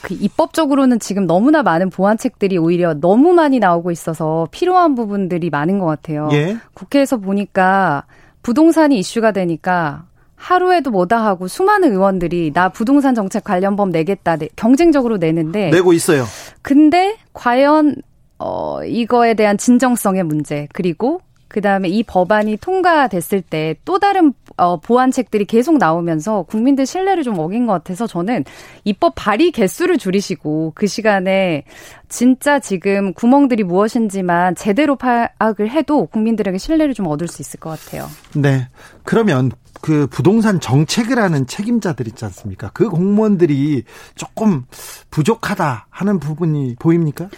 그 입법적으로는 지금 너무나 많은 보완책들이 오히려 너무 많이 나오고 있어서 필요한 부분들이 많은 것 같아요. 예? 국회에서 보니까 부동산이 이슈가 되니까 하루에도 뭐다 하고 수많은 의원들이 나 부동산 정책 관련 법 내겠다 네, 경쟁적으로 내는데 내고 있어요. 근데 과연 어 이거에 대한 진정성의 문제 그리고 그다음에 이 법안이 통과됐을 때 또 다른 어, 보완책들이 계속 나오면서 국민들 신뢰를 좀 어긴 것 같아서 저는 입법 발의 개수를 줄이시고 그 시간에 진짜 지금 구멍들이 무엇인지만 제대로 파악을 해도 국민들에게 신뢰를 좀 얻을 수 있을 것 같아요. 네. 그러면 그 부동산 정책을 하는 책임자들 있지 않습니까? 그 공무원들이 조금 부족하다 하는 부분이 보입니까?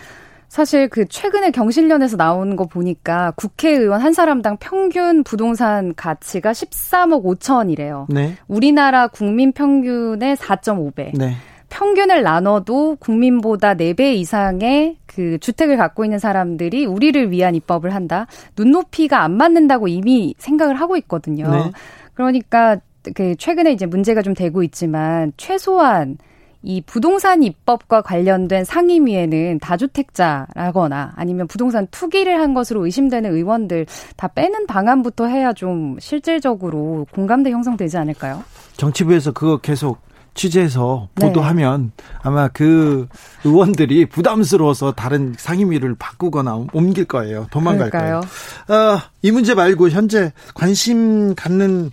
사실 그 최근에 경실련에서 나온 거 보니까 국회의원 한 사람당 평균 부동산 가치가 13억 5천이래요. 네. 우리나라 국민 평균의 4.5배. 네. 평균을 나눠도 국민보다 4배 이상의 그 주택을 갖고 있는 사람들이 우리를 위한 입법을 한다. 눈높이가 안 맞는다고 이미 생각을 하고 있거든요. 네. 그러니까 그 최근에 이제 문제가 좀 되고 있지만 최소한 이 부동산 입법과 관련된 상임위에는 다주택자라거나 아니면 부동산 투기를 한 것으로 의심되는 의원들 다 빼는 방안부터 해야 좀 실질적으로 공감대 형성되지 않을까요? 정치부에서 그거 계속 취재해서 네. 보도하면 네. 아마 그 의원들이 부담스러워서 다른 상임위를 바꾸거나 옮길 거예요. 도망갈 그럴까요? 거예요. 어, 이 문제 말고 현재 관심 갖는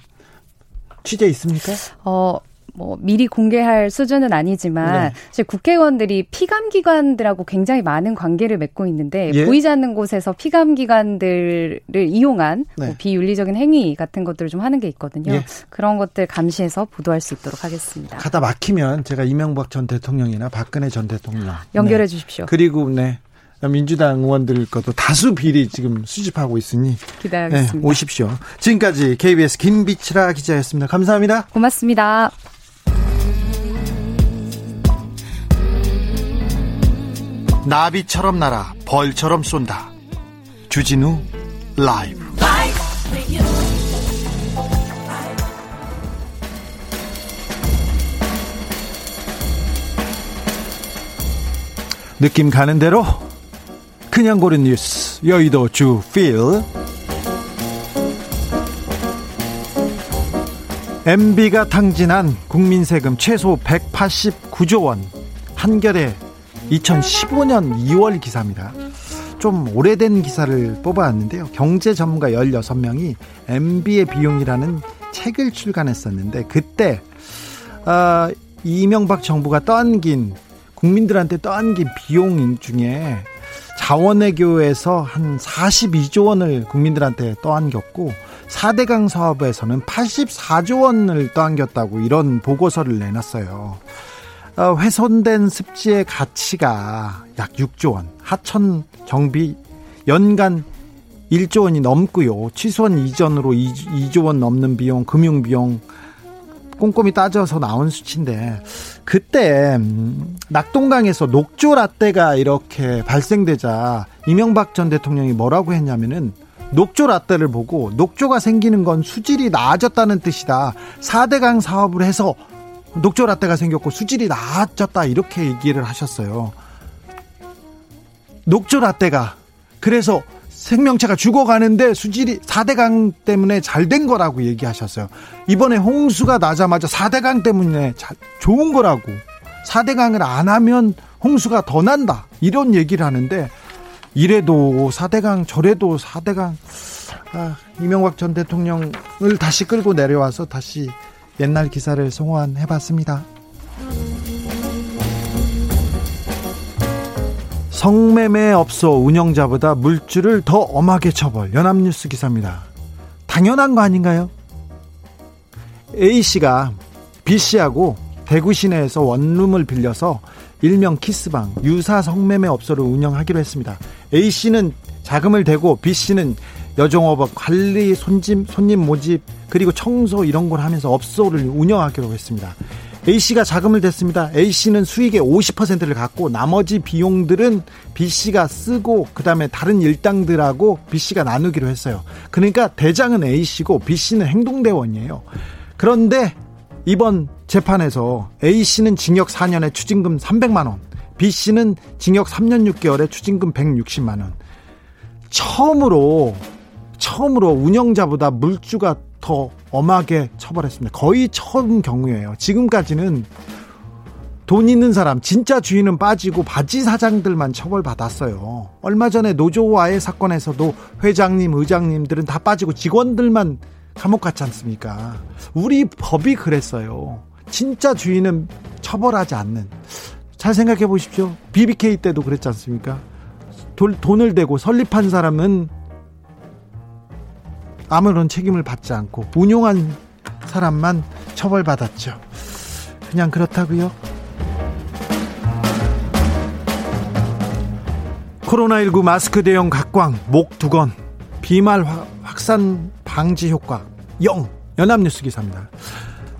취재 있습니까? 어, 뭐 미리 공개할 수준은 아니지만 네. 사실 국회의원들이 피감 기관들하고 굉장히 많은 관계를 맺고 있는데 예? 보이지 않는 곳에서 피감 기관들을 이용한 네. 뭐 비윤리적인 행위 같은 것들을 좀 하는 게 있거든요. 예. 그런 것들 감시해서 보도할 수 있도록 하겠습니다. 가다 막히면 제가 이명박 전 대통령이나 박근혜 전 대통령 연결해 네. 주십시오. 그리고 네. 민주당 의원들 것도 다수 비리 지금 수집하고 있으니 기다리겠습니다. 네, 오십시오. 지금까지 KBS 김비치라 기자였습니다. 감사합니다. 고맙습니다. 나비처럼 날아 벌처럼 쏜다. 주진우 라이브. 느낌 가는 대로 그냥 고른 뉴스 여의도 주필 MB가 탕진한 국민 세금 최소 189조 원 한겨레 2015년 2월 기사입니다. 좀 오래된 기사를 뽑아왔는데요. 경제 전문가 16명이 MB의 비용이라는 책을 출간했었는데 그때 어, 이명박 정부가 떠안긴 국민들한테 떠안긴 비용 중에 자원외교에서 한 42조 원을 국민들한테 떠안겼고 4대강 사업에서는 84조 원을 떠안겼다고 이런 보고서를 내놨어요. 어, 훼손된 습지의 가치가 약 6조 원, 하천 정비 연간 1조 원이 넘고요. 취소한 이전으로 2조 원 넘는 비용, 금융 비용 꼼꼼히 따져서 나온 수치인데 그때 음, 낙동강에서 녹조 라떼가 이렇게 발생되자 이명박 전 대통령이 뭐라고 했냐면은 녹조 라떼를 보고 녹조가 생기는 건 수질이 나아졌다는 뜻이다. 4대강 사업을 해서 녹조 라떼가 생겼고 수질이 나아졌다 이렇게 얘기를 하셨어요. 녹조 라떼가 그래서 생명체가 죽어가는데 수질이 4대강 때문에 잘 된 거라고 얘기하셨어요. 이번에 홍수가 나자마자 4대강 때문에 자, 좋은 거라고. 4대강을 안 하면 홍수가 더 난다. 이런 얘기를 하는데 이래도 4대강 저래도 4대강 아, 이명박 전 대통령을 다시 끌고 내려와서 다시 옛날 기사를 송환해 봤습니다. 성매매 업소 운영자보다 물주를 더 엄하게 처벌 연합뉴스 기사입니다. 당연한 거 아닌가요? A씨가 B씨하고 대구 시내에서 원룸을 빌려서 일명 키스방 유사 성매매 업소를 운영하기로 했습니다. A씨는 자금을 대고 B씨는 여종업업 관리 손님, 손님 모집 그리고 청소 이런 걸 하면서 업소를 운영하기로 했습니다. A씨가 자금을 댔습니다. A씨는 수익의 50%를 갖고 나머지 비용들은 B씨가 쓰고 그다음에 다른 일당들하고 B씨가 나누기로 했어요. 그러니까 대장은 A씨고 B씨는 행동대원이에요. 그런데 이번 재판에서 A씨는 징역 4년에 추징금 300만 원, B씨는 징역 3년 6개월에 추징금 160만 원. 처음으로 처음으로 운영자보다 물주가 더 엄하게 처벌했습니다. 거의 처음 경우예요. 지금까지는 돈 있는 사람, 진짜 주인은 빠지고 바지 사장들만 처벌받았어요. 얼마 전에 노조와의 사건에서도 회장님, 의장님들은 다 빠지고 직원들만 감옥 갔지 않습니까? 우리 법이 그랬어요. 진짜 주인은 처벌하지 않는. 잘 생각해 보십시오. BBK 때도 그랬지 않습니까? 돈, 돈을 대고 설립한 사람은 아무런 책임을 받지 않고 운용한 사람만 처벌받았죠. 그냥 그렇다고요. 코로나19 마스크 대용 각광 목 두건 비말 확산 방지 효과 0 연합뉴스 기사입니다.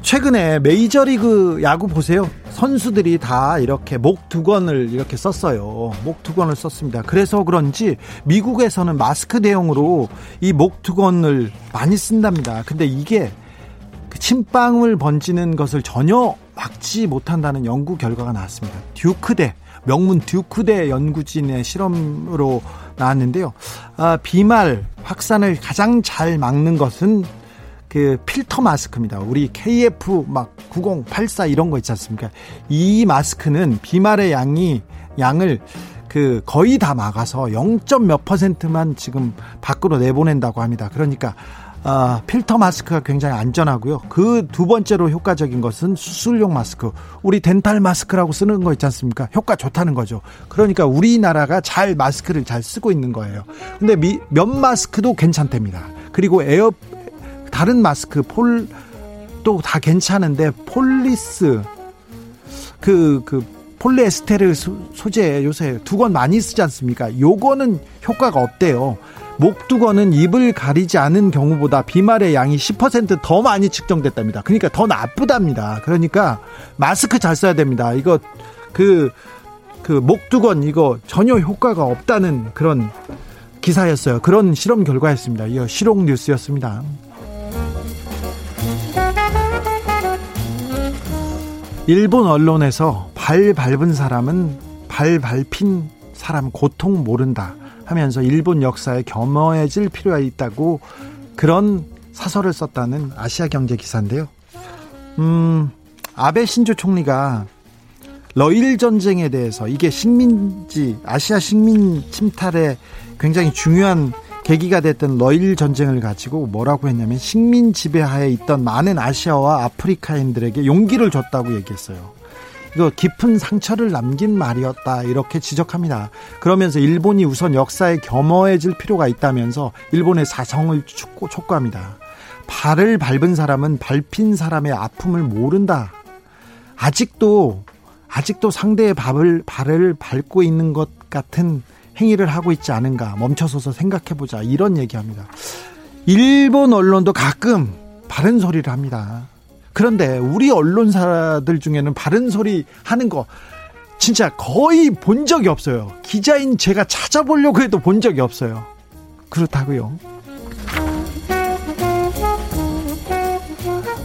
최근에 메이저리그 야구 보세요. 선수들이 다 이렇게 목 두건을 이렇게 썼어요. 목 두건을 썼습니다. 그래서 그런지 미국에서는 마스크 대용으로 이 목 두건을 많이 쓴답니다. 근데 이게 그 침방울 번지는 것을 전혀 막지 못한다는 연구 결과가 나왔습니다. 듀크대 명문 듀크대 연구진의 실험으로 나왔는데요. 아, 비말 확산을 가장 잘 막는 것은 그 필터 마스크입니다. 우리 KF 막 9084 이런 거 있지 않습니까? 이 마스크는 비말의 양이 양을 그 거의 다 막아서 0. 몇 퍼센트만 지금 밖으로 내보낸다고 합니다. 그러니까 어, 필터 마스크가 굉장히 안전하고요. 그 두 번째로 효과적인 것은 수술용 마스크. 우리 dental 마스크라고 쓰는 거 있지 않습니까? 효과 좋다는 거죠. 그러니까 우리나라가 잘 마스크를 잘 쓰고 있는 거예요. 근데 미, 면 마스크도 괜찮답니다. 그리고 에어 다른 마스크 폴 또 다 괜찮은데 폴리스 그그 그 폴리에스테르 소재 요새 두건 많이 쓰지 않습니까? 요거는 효과가 없대요. 목두건은 입을 가리지 않은 경우보다 비말의 양이 10%더 많이 측정됐답니다. 그러니까 더 나쁘답니다. 그러니까 마스크 잘 써야 됩니다. 이거 그, 그 목두건 이거 전혀 효과가 없다는 그런 기사였어요. 그런 실험 결과였습니다. 이거 실용 뉴스였습니다. 일본 언론에서 발 밟은 사람은 발 밟힌 사람 고통 모른다 하면서 일본 역사에 겸허해질 필요가 있다고 그런 사설을 썼다는 아시아 경제 기사인데요. 음, 아베 신조 총리가 러일 전쟁에 대해서 이게 식민지 아시아 식민 침탈에 굉장히 중요한 계기가 됐던 러일 전쟁을 가지고 뭐라고 했냐면 식민 지배하에 있던 많은 아시아와 아프리카인들에게 용기를 줬다고 얘기했어요. 이거 깊은 상처를 남긴 말이었다 이렇게 지적합니다. 그러면서 일본이 우선 역사에 겸허해질 필요가 있다면서 일본의 사성을 촉구, 촉구합니다. 발을 밟은 사람은 밟힌 사람의 아픔을 모른다. 아직도 아직도 상대의 밥을 발을 밟고 있는 것 같은 행위를 하고 있지 않은가 멈춰서서 생각해 보자 이런 얘기합니다. 일본 언론도 가끔 바른 소리를 합니다. 그런데 우리 언론사들 중에는 바른 소리 하는 거 진짜 거의 본 적이 없어요. 기자인 제가 찾아보려고 해도 본 적이 없어요. 그렇다고요.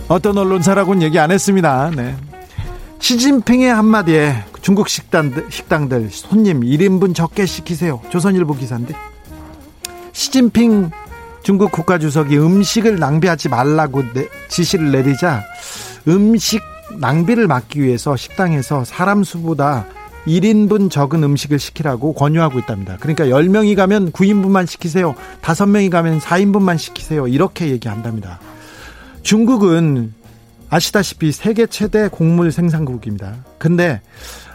어떤 언론사라고는 얘기 안 했습니다. 네. 시진핑의 한마디에 중국 식당들, 식당들 손님 1인분 적게 시키세요. 조선일보 기사인데. 시진핑 중국 국가주석이 음식을 낭비하지 말라고 내, 지시를 내리자 음식 낭비를 막기 위해서 식당에서 사람 수보다 1인분 적은 음식을 시키라고 권유하고 있답니다. 그러니까 10명이 가면 9인분만 시키세요. 5명이 가면 4인분만 시키세요. 이렇게 얘기한답니다. 중국은 아시다시피 세계 최대 곡물 생산국입니다. 근데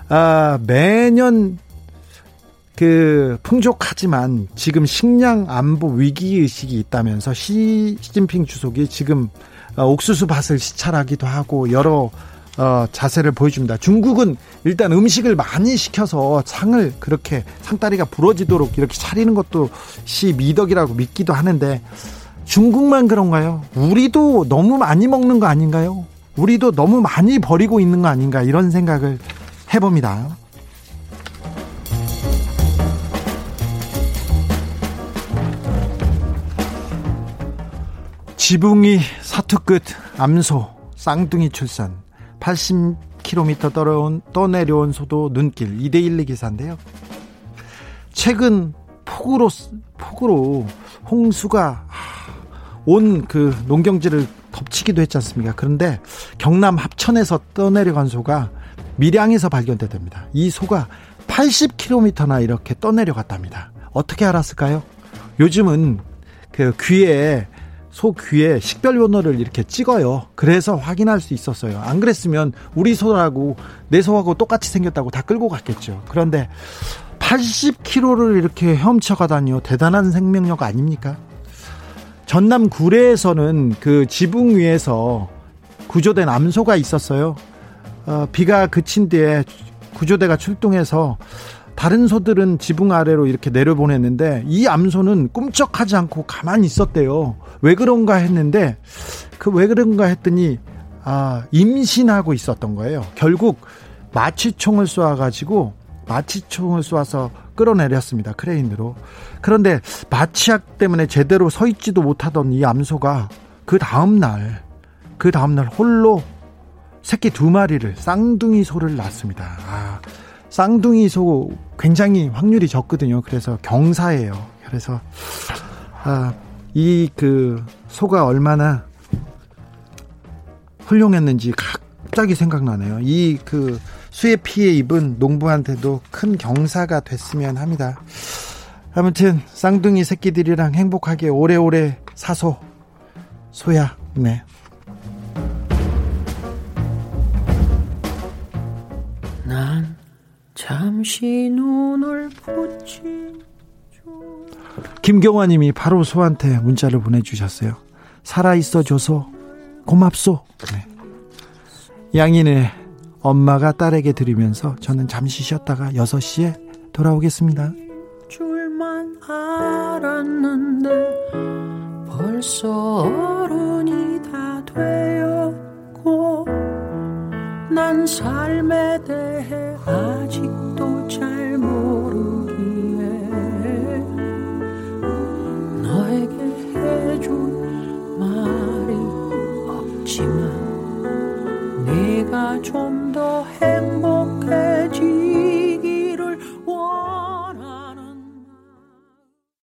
아, 매년 그 풍족하지만 지금 식량 안보 위기 의식이 있다면서 시, 시진핑 주석이 지금 어, 옥수수 밭을 시찰하기도 하고 여러 어, 자세를 보여줍니다. 중국은 일단 음식을 많이 시켜서 상을 그렇게 상다리가 부러지도록 이렇게 차리는 것도 시 미덕이라고 믿기도 하는데 중국만 그런가요? 우리도 너무 많이 먹는 거 아닌가요? 우리도 너무 많이 버리고 있는 거 아닌가 이런 생각을 해봅니다. 지붕이 사투 끝 암소 쌍둥이 출산 80km 떨어온, 떠내려온 소도 눈길 2대1 기사인데요. 최근 폭우로 폭우로 홍수가 온 그 농경지를 덮치기도 했지 않습니까? 그런데 경남 합천에서 떠내려간 소가 밀양에서 발견됐답니다. 이 소가 80km나 이렇게 떠내려갔답니다. 어떻게 알았을까요? 요즘은 그 귀에 소 귀에 식별 번호를 이렇게 찍어요. 그래서 확인할 수 있었어요. 안 그랬으면 우리 소하고 내 소하고 똑같이 생겼다고 다 끌고 갔겠죠. 그런데 80km를 이렇게 헤엄쳐가다니요. 대단한 생명력 아닙니까? 전남 구례에서는 그 지붕 위에서 구조된 암소가 있었어요. 어, 비가 그친 뒤에 구조대가 출동해서 다른 소들은 지붕 아래로 이렇게 내려보냈는데 이 암소는 꿈쩍하지 않고 가만히 있었대요. 왜 그런가 했는데 그 왜 그런가 했더니 아 임신하고 있었던 거예요. 결국 마취총을 쏘아가지고 마취총을 쏘아서 끌어내렸습니다. 크레인으로. 그런데 마취약 때문에 제대로 서 있지도 못하던 이 암소가 그 다음날, 그 다음날 홀로 새끼 두 마리를, 쌍둥이 소를 낳습니다. 아, 쌍둥이 소 굉장히 확률이 적거든요. 그래서 경사예요. 그래서, 아, 이 그 소가 얼마나 훌륭했는지 갑자기 생각나네요. 이 그 수해 피해 입은 농부한테도 큰 경사가 됐으면 합니다. 아무튼 쌍둥이 새끼들이랑 행복하게 오래오래 사소 소야 네. 잠시 눈을 붙이 김경화 님이 바로 소한테 문자를 보내주셨어요. 살아있어 줘서 고맙소. 네. 양인의 엄마가 딸에게 드리면서 저는 잠시 쉬었다가 6시에 돌아오겠습니다. 줄만 알았는데 벌써 어른이 다 되었고 난 삶에 대해 아직도 잘 모르기에 너에게 해준 말이 없지만 네가 좀 더 행복해지